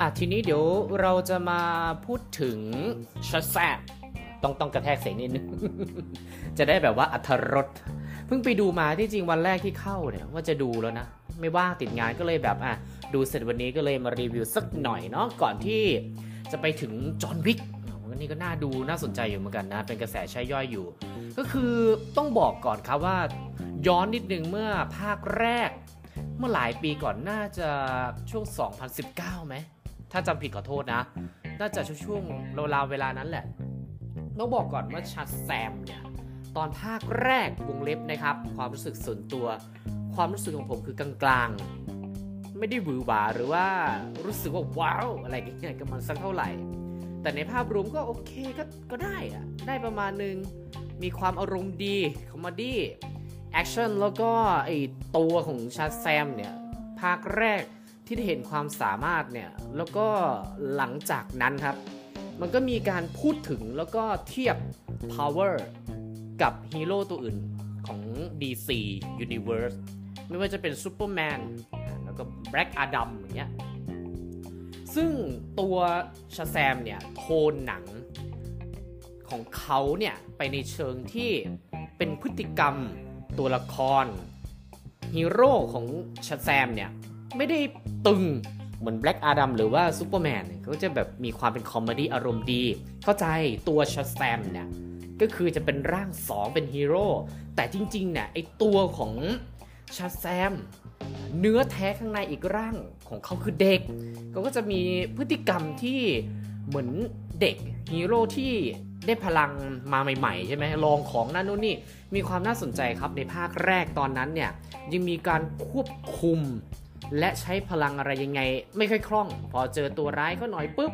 อะทีนี้เดี๋ยวเราจะมาพูดถึงชัดแซบต้องต้องกระแทกเสียงนิดนึง จะได้แบบว่าอัธรสเพิ่งไปดูมาที่จริงวันแรกที่เข้าเนี่ยว่าจะดูแล้วนะ ไม่ว่างติดงานก็เลยแบบอะดูเสร็จวันนี้ก็เลยมารีวิวสักหน่อยเนาะก่อนที่จะไปถึงจอห์นวิกวันนี้ก็น่าดูน่าสนใจอยู่เหมือนกันนะ เป็นกระแสใช้ย่อยอยู่ ก็คือต้องบอกก่อนครับว่า ย้อนนิดนึงเมื่อภาคแรก เมื่อหลายปีก่อนน่าจะช่วง 2019ไหม ถ้าจำผิดขอโทษนะ น่าจะช่วงๆราวๆเวลานั้นแหละ ต้องบอกก่อนว่าชัดแซมเนี่ย ตอนภาคแรกวงเล็บนะครับ ความรู้สึกส่วนตัว ความรู้สึกของผมคือกลางๆ ไม่ได้หวือหวาหรือว่ารู้สึกว่าว้าวอะไรเงี้ยกับมันสักเท่าไหร่ แต่ในภาพรวมก็โอเคก็ก็ได้อะได้ประมาณนึง มีความอารมณ์ดีคอมเมดี้แอคชั่นแล้วก็ไอตัวของชาแซมเนี่ย ภาคแรก ที่ได้เห็นความสามารถเนี่ยแล้วก็หลังจากนั้นครับ มันก็มีการพูดถึงแล้วก็เทียบ power กับฮีโร่ตัวอื่นของ DC Universe ไม่ว่าจะเป็น Superman แล้วก็ Black Adam อย่างเงี้ยซึ่งตัวชาแซมเนี่ยโทนหนังของเขาเนี่ยไปในเชิงที่เป็นพฤติกรรมตัวละครฮีโร่ของชาแซมเนี่ย ไม่ได้ตึงเหมือน Black Adam หรือว่า Superman เนี่ยเขาจะแบบมีความเป็นคอมเมดี้อารมณ์ดี เข้าใจตัวชาแซมเนี่ย ก็คือจะเป็นร่าง2เป็นฮีโร่แต่จริงๆเนี่ยไอตัวของชาแซมเนื้อแท้ข้างในอีกร่างของเขาคือเด็กเขาก็จะมีพฤติกรรมที่เหมือนเด็กฮีโร่ที่ได้พลังมาใหม่ๆ ใช่ไหมลองของนั่นนู่นนี่มีความน่าสนใจครับในภาคแรกตอนนั้นเนี่ยยังมีการควบคุม และใช้พลังอะไรยังไงไม่ค่อยคล่อง พอเจอตัวร้ายเขาหน่อยปุ๊บ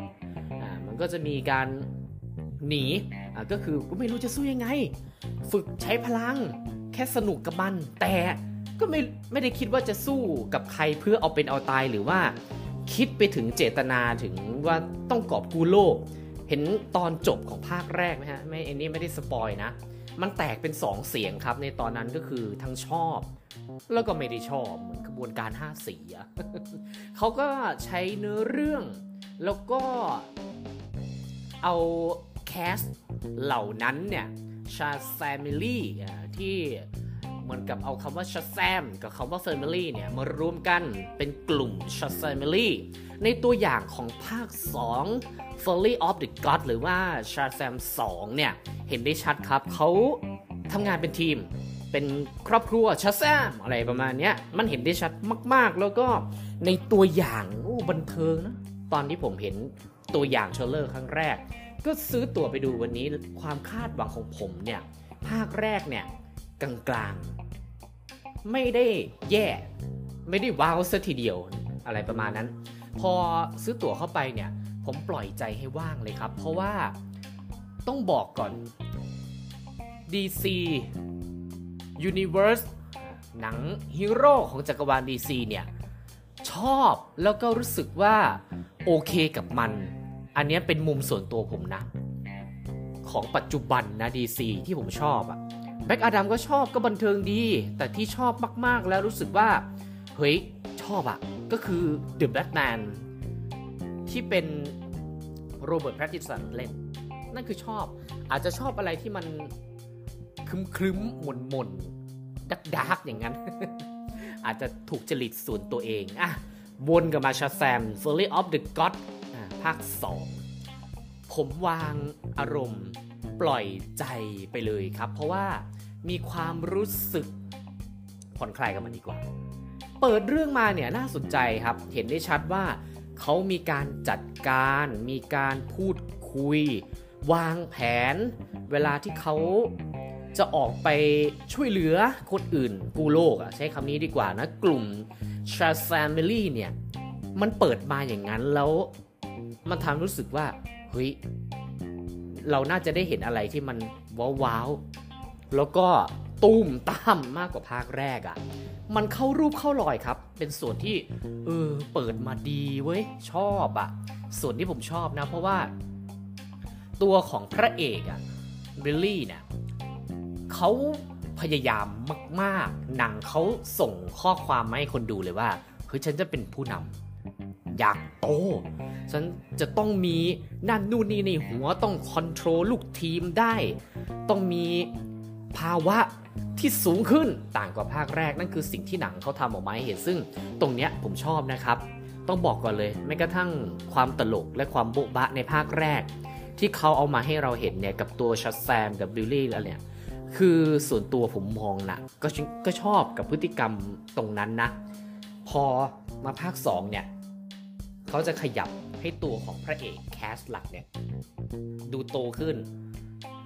อ่ามันก็จะมีการหนีอ่าก็คือก็ไม่รู้จะสู้ยังไง ฝึกใช้พลังแค่สนุกกับมัน แต่ก็ไม่ไม่ได้คิดว่าจะสู้กับใครเพื่อเอาเป็นเอาตายหรือว่า คิดไปถึงเจตนาถึงว่าต้องกอบกู้โลก เห็นตอนจบของภาคแรกไหมฮะไม่เอันนี้ไม่ได้สปอยนะ มันแตกเป็นสองเสียงครับในตอนนั้นก็คือทั้งชอบ แล้วก็ไม่ได้ชอบเหมือนกระบวนการห้าสีอะเขาก็ใช้เนื้อเรื่อง แล้วก็เอาแคสเหล่านั้นเนี่ย Shazamily ที่เหมือนกับเอาคำว่าชาแซมกับคำว่า Family เนี่ยมารวมกันเป็นกลุ่ม Shazamily ในตัวอย่างของภาค 2 f o l l y of the God หรือว่าชาแซม 2 เนี่ย เห็นได้ชัดครับเขาทำงานเป็นทีม เป็นครอบครัวชาแซมอะไรประมาณเนี้ยมันเห็นได้ชัดมาก ๆ แล้วก็ในตัวอย่างโอ้บันเทิงนะตอนที่ผมเห็นตัวอย่างเทรลเลอร์ครั้งแรก ก็ซื้อตั๋วไปดูวันนี้ความคาดหวังของผมเนี่ยภาคแรกเนี่ยกลางๆ ไม่ได้แย่ ไม่ได้ว้าวซะทีเดียวอะไรประมาณนั้น พอซื้อตั๋วเข้าไปเนี่ย ผมปล่อยใจให้ว่างเลยครับ เพราะว่าต้องบอกก่อน DC Universe หนังฮีโร่ของจักรวาล DC เนี่ย ชอบแล้วก็รู้สึกว่า โอเคกับมัน อันนี้เป็นมุมส่วนตัวผมนะ ของปัจจุบันนะ DC ที่ผมชอบอะ Black Adam ก็ชอบก็บันเทิงดี แต่ที่ชอบมากๆแล้วรู้สึกว่า เฮ้ย ชอบอะก็คือ The Batman ที่เป็นโรเบิร์ตแพตติสันเล่น นั่นคือชอบอาจจะชอบอะไรที่มันครึมคึมๆหม่นหม่น ดักดักอย่างนั้น อาจจะถูกจริตส่วนตัวเองอะวนกับมาชาแซม f u r r y of the God อะภาค 2 ผมวางอารมณ์ปล่อยใจไปเลยครับ เพราะว่ามีความรู้สึกผ่อนคลายกับมันดีกว่า เปิดเรื่องมาเนี่ยน่าสนใจครับ เห็นได้ชัดว่าเขามีการจัดการ มีการพูดคุย วางแผน เวลาที่เขา จะออกไปช่วยเหลือคนอื่นกู้โลกอะใช้คำนี้ดีกว่านะ กลุ่ม t r a s Family เนี่ย มันเปิดมาอย่างนั้นแล้ว มันทำรู้สึกว่า เฮ้ย เราน่าจะได้เห็นอะไรที่มันว้าวๆแล้วก็ตุ้มตั้มมากกว่าภาคแรกอะ่ะ มันเข้ารูปเข้ารอยครับ เป็นส่วนที่ เออ เปิดมาดีเว้ย ชอบอะ่ะ ส่วนที่ผมชอบนะ เพราะว่า ตัวของพระเอกอะ่ะบิลลี่เนี่ย เขาพยายามมาก ๆ หนังเขาส่งข้อความมาให้คนดูเลยว่าเฮ้ยฉันจะเป็นผู้นำอยากโตฉันจะต้องมีนั่นนู่นนี่ในหัวต้องคอนโทรลลูกทีมได้ ต้องมีภาวะที่สูงขึ้นต่างกว่าภาคแรกนั่นคือสิ่งที่หนังเขาทำออกมาให้เห็นซึ่งตรงเนี้ยผมชอบนะครับ ต้องบอกก่อนเลยแม้กระทั่งความตลกและความโบ๊ะบะในภาคแรก ที่เขาเอามาให้เราเห็นเนี่ยกับตัวชาแซมกับบิลลี่แล้วเนี่ย คือส่วนตัวผมมองนะก็ก็ชอบกับพฤติกรรมตรงนั้นนะ พอมาภาค 2 เนี่ย เขาจะขยับให้ตัวของพระเอก cast หลักเนี่ย ดูโตขึ้น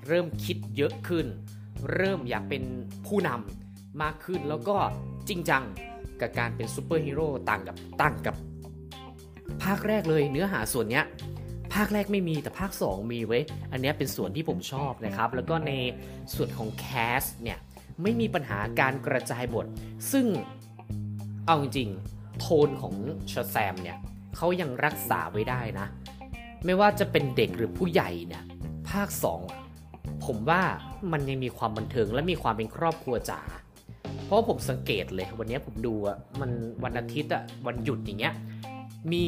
เริ่มคิดเยอะขึ้น เริ่มอยากเป็นผู้นำมากขึ้นแล้วก็จริงจังกับการเป็นซูเปอร์ฮีโร่ต่างกับตั้งกับภาคแรกเลยเนื้อหาส่วนเนี้ย ภาคแรกไม่มีแต่ภาค 2 มีไว้อันนี้เป็นส่วนที่ผมชอบนะครับ แล้วก็ในส่วนของ cast เนี่ยไม่มีปัญหาการกระจายบท ซึ่งเอาจริงๆโทนของชาแซมเนี่ยเขายังรักษาไว้ได้นะ ไม่ว่าจะเป็นเด็กหรือผู้ใหญ่เนี่ยภาค 2 ผมว่ามันยังมีความบันเทิงและมีความเป็นครอบครัวจ๋าเพราะผมสังเกตเลยวันนี้ผมดูอะมันวันอาทิตย์อะวันหยุดอย่างเงี้ย มี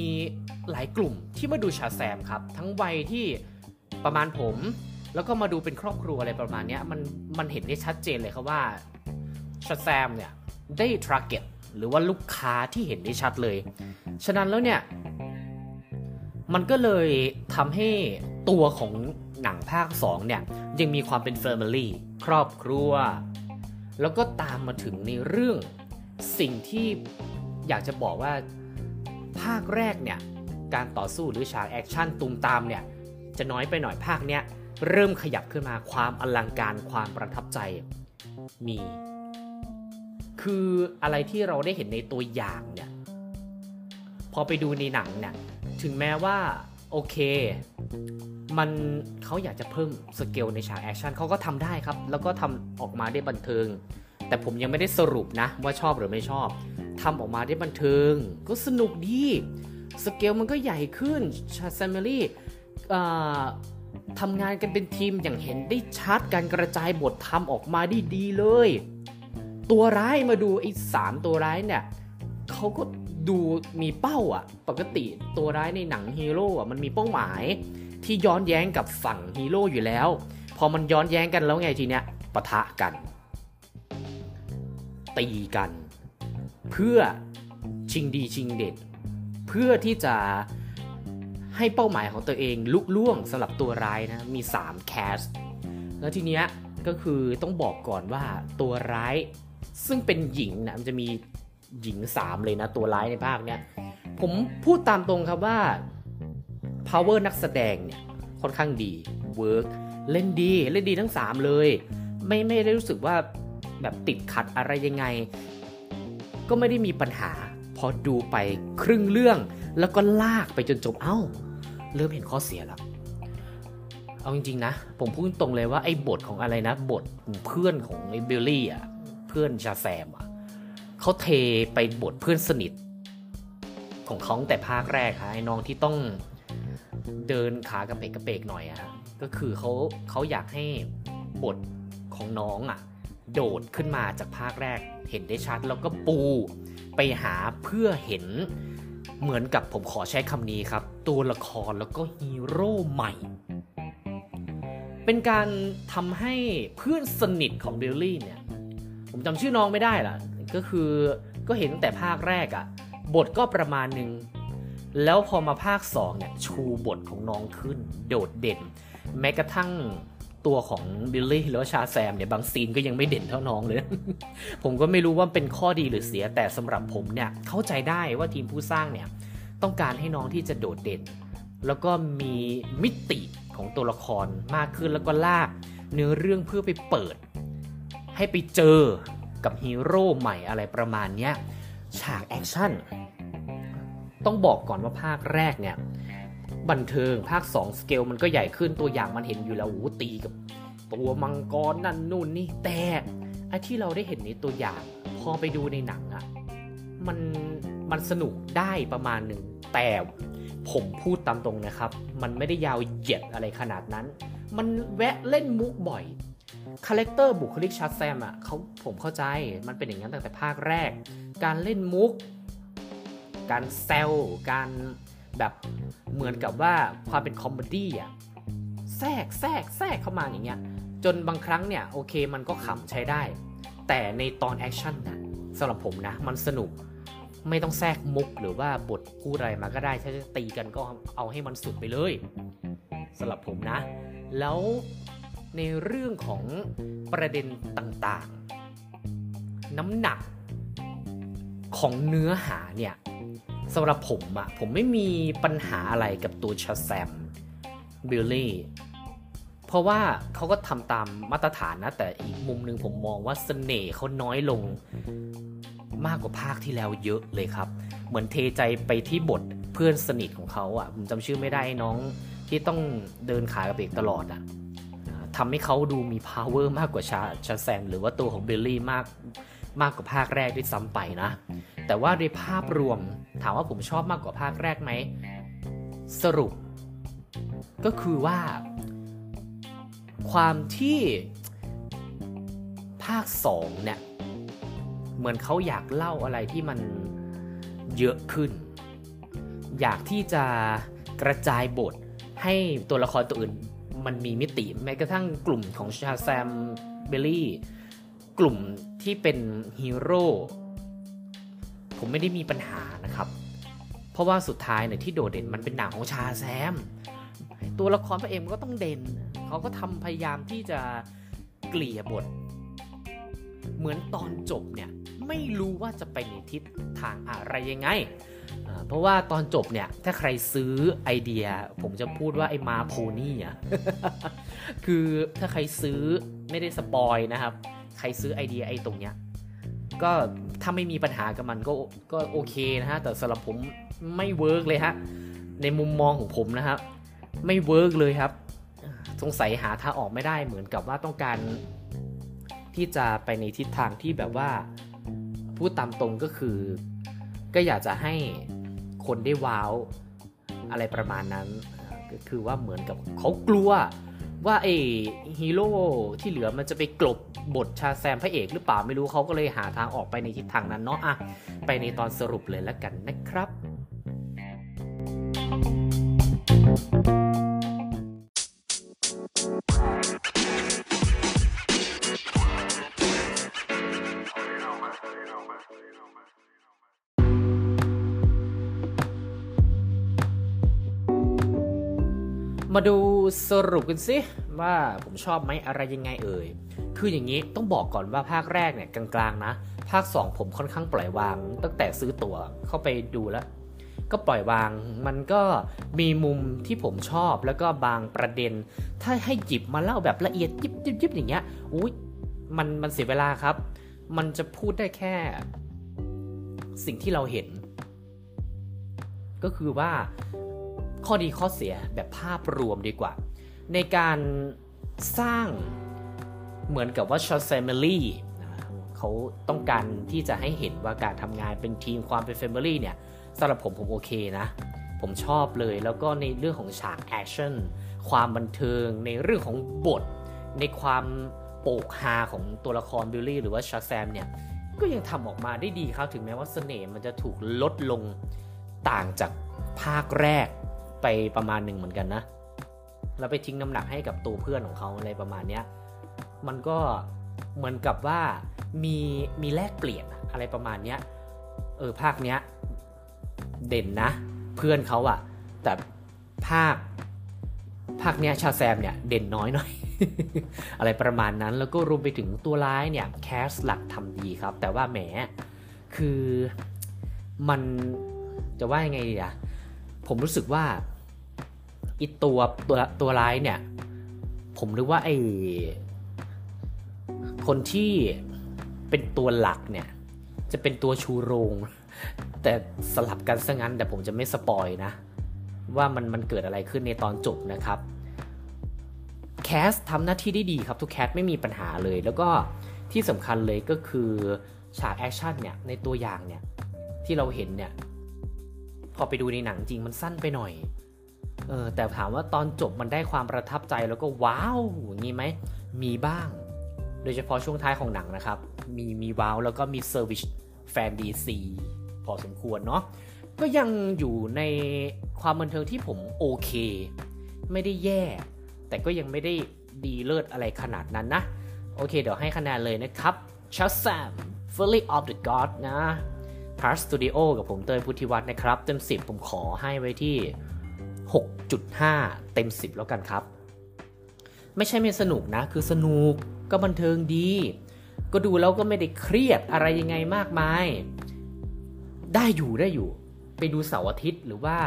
หลายกลุ่มที่มาดูชาแซมครับ ทั้งวัยที่ประมาณผม แล้วก็มาดูเป็นครอบครัวอะไรประมาณนี้มันมันเห็นได้ชัดเจนเลยครับว่าชาแซมเนี่ยได้ target หรือว่าลูกค้าที่เห็นได้ชัดเลย ฉะนั้นแล้วเนี่ยมันก็เลยทำให้ตัวของหนังภาค 2 เนี่ย ยังมีความเป็น family ครอบครัว แล้วก็ตามมาถึงในเรื่องสิ่งที่อยากจะบอกว่าภาคแรกเนี่ยการต่อสู้หรือฉากแอคชั่นตุมตามเนี่ยจะน้อยไปหน่อยภาคเนี้ยเริ่มขยับขึ้นมาความอลังการความประทับใจมี คืออะไรที่เราได้เห็นในตัวอย่างเนี่ยพอไปดูในหนังเนี่ยถึงแม้ว่าโอเค มันเขาอยากจะเพิ่มสเกลในฉากแอคชั่นเขาก็ทำได้ครับ แล้วก็ทำออกมาได้บันเทิง แต่ผมยังไม่ได้สรุปนะว่าชอบหรือไม่ชอบ ทำออกมาได้บันเทิง ก็สนุกดี สเกลมันก็ใหญ่ขึ้น Shazamilyทำงานกันเป็นทีมอย่างเห็นได้ชัดการกระจายบททำออกมาได้ดีเลย ตัวร้ายมาดูไอ้สามตัวร้ายเนี่ยเขาก็ดูมีเป้าอะปกติตัวร้ายในหนังฮีโร่อะมันมีเป้าหมาย ที่ย้อนแย้งกับฝั่งฮีโร่อยู่แล้ว พอมันย้อนแย้งกันแล้วไงทีเนี้ยปะทะกัน ตีกัน เพื่อชิงดีชิงเด็ดเพื่อที่จะให้เป้าหมายของตัวเองลุล่วงสำหรับตัวร้ายนะมี 3 cast แล้วทีเนี้ยก็คือต้องบอกก่อนว่าตัวร้ายซึ่งเป็นหญิงนะมันจะมีหญิง 3 เลยนะตัวร้ายในภาคเนี้ยผมพูดตามตรงครับว่า power นักแสดงเนี่ยค่อนข้างดี work เล่นดีเล่นดีทั้ง 3 เลย ไม่ไม่ได้รู้สึกว่าแบบติดขัดอะไรยังไง ก็ไม่ได้มีปัญหา พอดูไปครึ่งเรื่อง แล้วก็ลากไปจนจบเอ้า เริ่มเห็นข้อเสียแล้ว เอาจริงๆนะ ผมพูดตรงเลยว่าไอ้บทของอะไรนะ บทเพื่อนของไอ้บิลลี่อะเพื่อนชาแซมอะเขาเทไปบทเพื่อนสนิท ของเขาแต่ภาคแรกค่ะไอ้น้องที่ต้องเดินขากะเผลกกะเผลกหน่อยอะก็คือเขาเขาอยากให้บทของน้องอะ โดดขึ้นมาจากภาคแรก เห็นได้ชัดแล้วก็ปูไปหาเพื่อเห็นเหมือนกับผมขอใช้คำนี้ครับ ตัวละครแล้วก็ฮีโร่ใหม่ เป็นการทำให้เพื่อนสนิทของเบลลี่เนี่ย ผมจำชื่อน้องไม่ได้ล่ะ ก็คือก็เห็นตั้งแต่ภาคแรกอะบทก็ประมาณหนึ่งแล้วพอมาภาค2เนี่ยชูบทของน้องขึ้น โดดเด่น แม้กระทั่ง ตัวของบิลลี่แล้วชาแซมเนี่ยบาง scene ก็ยังไม่เด่นเท่าน้องเลย ผมก็ไม่รู้ว่าเป็นข้อดีหรือเสียแต่สำหรับผมเนี่ยเข้าใจได้ว่าทีมผู้สร้างเนี่ยต้องการให้น้องที่จะโดดเด่น แล้วก็มีมิติของตัวละครมากขึ้นแล้วก็ลากเนื้อเรื่องเพื่อไปเปิด ให้ไปเจอกับฮีโร่ใหม่อะไรประมาณนี้ฉากแอคชั่นต้องบอกก่อนว่าภาคแรกเนี่ย บันเทิงภาค 2 สเกลมันก็ใหญ่ขึ้นตัวอย่างมันเห็นอยู่แล้วโอ้ตีกับ ตัวมังกรนั่นนู่นนี่แต่ไอที่เราได้เห็นในตัวอย่างพอไปดูในหนังอะมันมันสนุกได้ประมาณหนึ่งแต่ผมพูดตามตรงนะครับ มันไม่ได้ยาวเหยียดอะไรขนาดนั้น มันแวะเล่นมุกบ่อย character บุคลิกชาแซมอะเขาผมเข้าใจมันเป็นอย่างนั้นตั้งแต่ภาคแรก การเล่นมุก การแซวการ แบบเหมือนกับว่าความเป็น comedy อะแทรกแทรกแทรกเข้ามาอย่างเงี้ยจนบางครั้งเนี่ยโอเคมันก็ขำใช้ได้ แต่ในตอนแอคชั่นนะสำหรับผมนะ มันสนุกไม่ต้องแทรกมุกหรือว่าบทพูดอะไรมาก็ได้ถ้าจะตีกันก็เอาให้มันสุดไปเลยสำหรับผมนะ แล้วในเรื่องของประเด็นต่างๆ น้ำหนักของเนื้อหาเนี่ย สำหรับผมอะผมไม่มีปัญหาอะไรกับตัวชาแซมบิลลี่เพราะว่าเขาก็ทำตามมาตรฐานนะ แต่อีกมุมหนึ่งผมมองว่าเสน่ห์เขาน้อยลงมากกว่าภาคที่แล้วเยอะเลยครับ เหมือนเทใจไปที่บทเพื่อนสนิทของเขาอะ่ะผมจำชื่อไม่ได้น้องที่ต้องเดินขายกับเอกตลอดอะ่ะทำให้เขาดูมี power มากกว่าชาชาแซม หรือว่าตัวของเบลลี่มากมากกว่าภาคแรกด้วยซ้ำไปนะ แต่ว่าในภาพรวมถามว่าผมชอบมากกว่าภาคแรกไหม สรุป ก็คือว่า ความที่ภาคสองเนี่ยเหมือนเขาอยากเล่าอะไรที่มันเยอะขึ้น อยากที่จะกระจายบทให้ตัวละครตัวอื่นมันมีมิติแม้กระทั่งกลุ่มของชาแซมบิลลี่ กลุ่มที่เป็นฮีโร่ ผมไม่ได้มีปัญหานะครับ เพราะว่าสุดท้ายเนี่ยที่โดดเด่นมันเป็นหนังของชาแซม ตัวละครพระเอกก็ต้องเด่น เขาก็ทำพยายามที่จะเกลี่ยบท เหมือนตอนจบเนี่ยไม่รู้ว่าจะไปในทิศทางอะไรยังไง เพราะว่าตอนจบเนี่ย ถ้าใครซื้อไอเดีย ผมจะพูดว่าไอ้มาโพนี่อะ คือถ้าใครซื้อไม่ได้ spoil นะครับ ใครซื้อไอเดียไอตรงเนี้ย ก็ ถ้าไม่มีปัญหากับมันก็ก็โอเคนะฮะ แต่สำหรับผมไม่ work เลยฮะ ในมุมมองของผมนะครับไม่ work เลยครับ สงสัยหาทางออกไม่ได้เหมือนกับว่าต้องการ ที่จะไปในทิศทางที่แบบว่าพูดตามตรงก็คือ ก็อยากจะให้คนได้ว้าวอะไรประมาณนั้น ก็คือว่าเหมือนกับเขากลัวว่าไอ้ฮีโร่ที่เหลือมันจะไปกลบ บทชาแซมพระเอกหรือเปล่าไม่รู้เขาก็เลยหาทางออกไปในทิศทางนั้นเนาะอะไปในตอนสรุปเลยแล้วกันนะครับ มาดูสรุปกันสิว่าผมชอบไหมอะไรยังไงเอ่ย คืออย่างนี้ต้องบอกก่อนว่าภาคแรกเนี่ยกลางๆนะ ภาค 2 ผมค่อนข้างปล่อยวาง ตั้งแต่ซื้อตั๋วเข้าไปดูแล้ว ก็ปล่อยวาง มันก็มีมุมที่ผมชอบแล้วก็บางประเด็น ถ้าให้หยิบมาเล่าแบบละเอียดยิบยิบยิบอย่างเงี้ย อุ้ยมันมันเสียเวลาครับ มันจะพูดได้แค่ สิ่งที่เราเห็น ก็คือว่า ข้อดีข้อเสียแบบภาพรวมดีกว่า ในการสร้างเหมือนกับว่าชาแซม family เขาต้องการที่จะให้เห็นว่าการทำงานเป็นทีมความเป็น family เนี่ยสำหรับผมผมโอเคนะ ผมชอบเลยแล้วก็ในเรื่องของฉากแอคชั่นความบันเทิงในเรื่องของบท ในความโปกฮาของตัวละครบิลลี่หรือว่าชาแซมเนี่ยก็ยังทำออกมาได้ดีครับถึงแม้ว่าเสน่ห์มันจะถูกลดลงต่างจากภาคแรก ไปประมาณหนึ่งเหมือนกันนะ แล้วไปทิ้งน้ำหนักให้กับตัวเพื่อนของเขาอะไรประมาณเนี้ย มันก็เหมือนกับว่ามีมีแลกเปลี่ยนอะไรประมาณเนี้ย เออภาคเนี้ยเด่นนะ เพื่อนเขาอะแต่ภาคภาคเนี้ยชาแซมเนี่ยเด่นน้อยหน่อย อะไรประมาณนั้นแล้วก็รวมไปถึงตัวร้ายเนี่ยแคสหลักทำดีครับ แต่ว่าแหมคือมันจะว่ายังไงดีอะ ผมรู้สึกว่าอีตัวตัวตัวร้ายเนี่ย ผมรู้ว่าไอคนที่เป็นตัวหลักเนี่ย จะเป็นตัวชูโรง แต่สลับกันซะงั้น แต่ผมจะไม่สปอยนะ ว่ามันมันเกิดอะไรขึ้นในตอนจบนะครับcast ทำหน้าที่ได้ดีครับทุก cast ไม่มีปัญหาเลย แล้วก็ที่สำคัญเลยก็คือฉากแอคชั่นเนี่ยในตัวอย่างเนี่ยที่เราเห็นเนี่ย พอไปดูในหนังจริงมันสั้นไปหน่อย เออแต่ถามว่าตอนจบมันได้ความประทับใจแล้วก็ wow อย่างนี้ไหมมีบ้าง โดยเฉพาะช่วงท้ายของหนังนะครับ มีมี wow แล้วก็มี service แฟน DC พอสมควรเนาะก็ยังอยู่ในความบันเทิงที่ผมโอเค ไม่ได้แย่ แต่ก็ยังไม่ได้ดีเลิศอะไรขนาดนั้นนะ โอเค เดี๋ยวให้คะแนนเลยนะครับชัสแซม Fully of the God นะ Part Studio กับผมเตยพุทธิวัฒน์นะครับ เต็ม 10 ผมขอให้ไว้ที่ 6.5 เต็ม 10 แล้วกันครับ ไม่ใช่ไม่สนุกนะ คือสนุกก็บันเทิงดี ก็ดูแล้วก็ไม่ได้เครียดอะไรยังไงมากมาย ได้อยู่ได้อยู่ ไปดูเสาร์อาทิตย์หรือว่า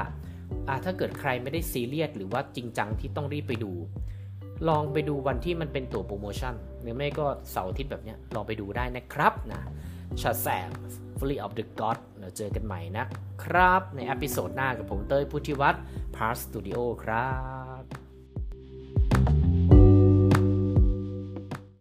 ถ้าเกิดใครไม่ได้ซีเรียสหรือว่าจริงจังที่ต้องรีบไปดู ลองไปดูวันที่มันเป็นตัวโปรโมชั่น หรือไม่ก็เสาร์อาทิตย์แบบนี้ลองไปดูได้นะครับนะ ชาแซม Fury of the God เราเจอกันใหม่นะครับ ใน episode หน้ากับผมเต้ยพุทธิวัฒน์ Part Studio ครับ